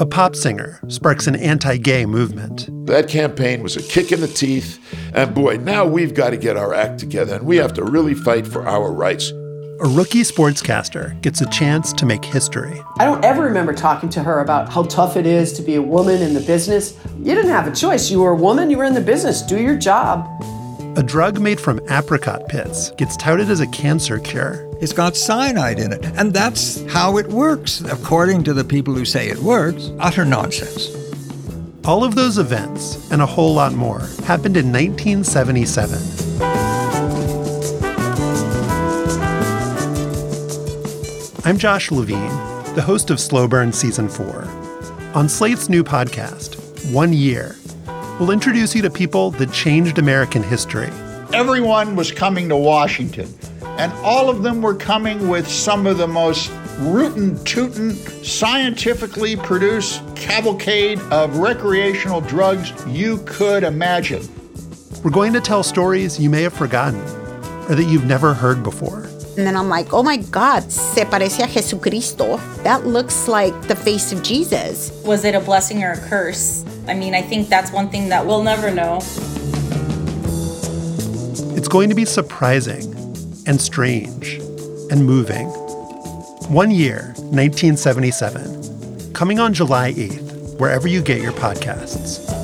A pop singer sparks an anti gay movement. That campaign was a kick in the teeth, and boy, now we've got to get our act together and we have to really fight for our rights. A rookie sportscaster gets a chance to make history. I don't ever remember talking to her about how tough it is to be a woman in the business. You didn't have a choice. You were a woman, you were in the business. Do your job. A drug made from apricot pits gets touted as a cancer cure. It's got cyanide in it, and that's how it works, according to the people who say it works. Utter nonsense. All of those events, and a whole lot more, happened in 1977. I'm Josh Levin, the host of Slow Burn Season 4. On Slate's new podcast, One Year, we'll introduce you to people that changed American history. Everyone was coming to Washington, and all of them were coming with some of the most rootin' tootin', scientifically produced cavalcade of recreational drugs you could imagine. We're going to tell stories you may have forgotten or that you've never heard before. And then I'm like, oh my God, se parece a Jesucristo. That looks like the face of Jesus. Was it a blessing or a curse? I mean, I think that's one thing that we'll never know. It's going to be surprising and strange and moving. One year, 1977, coming on July 8th, wherever you get your podcasts.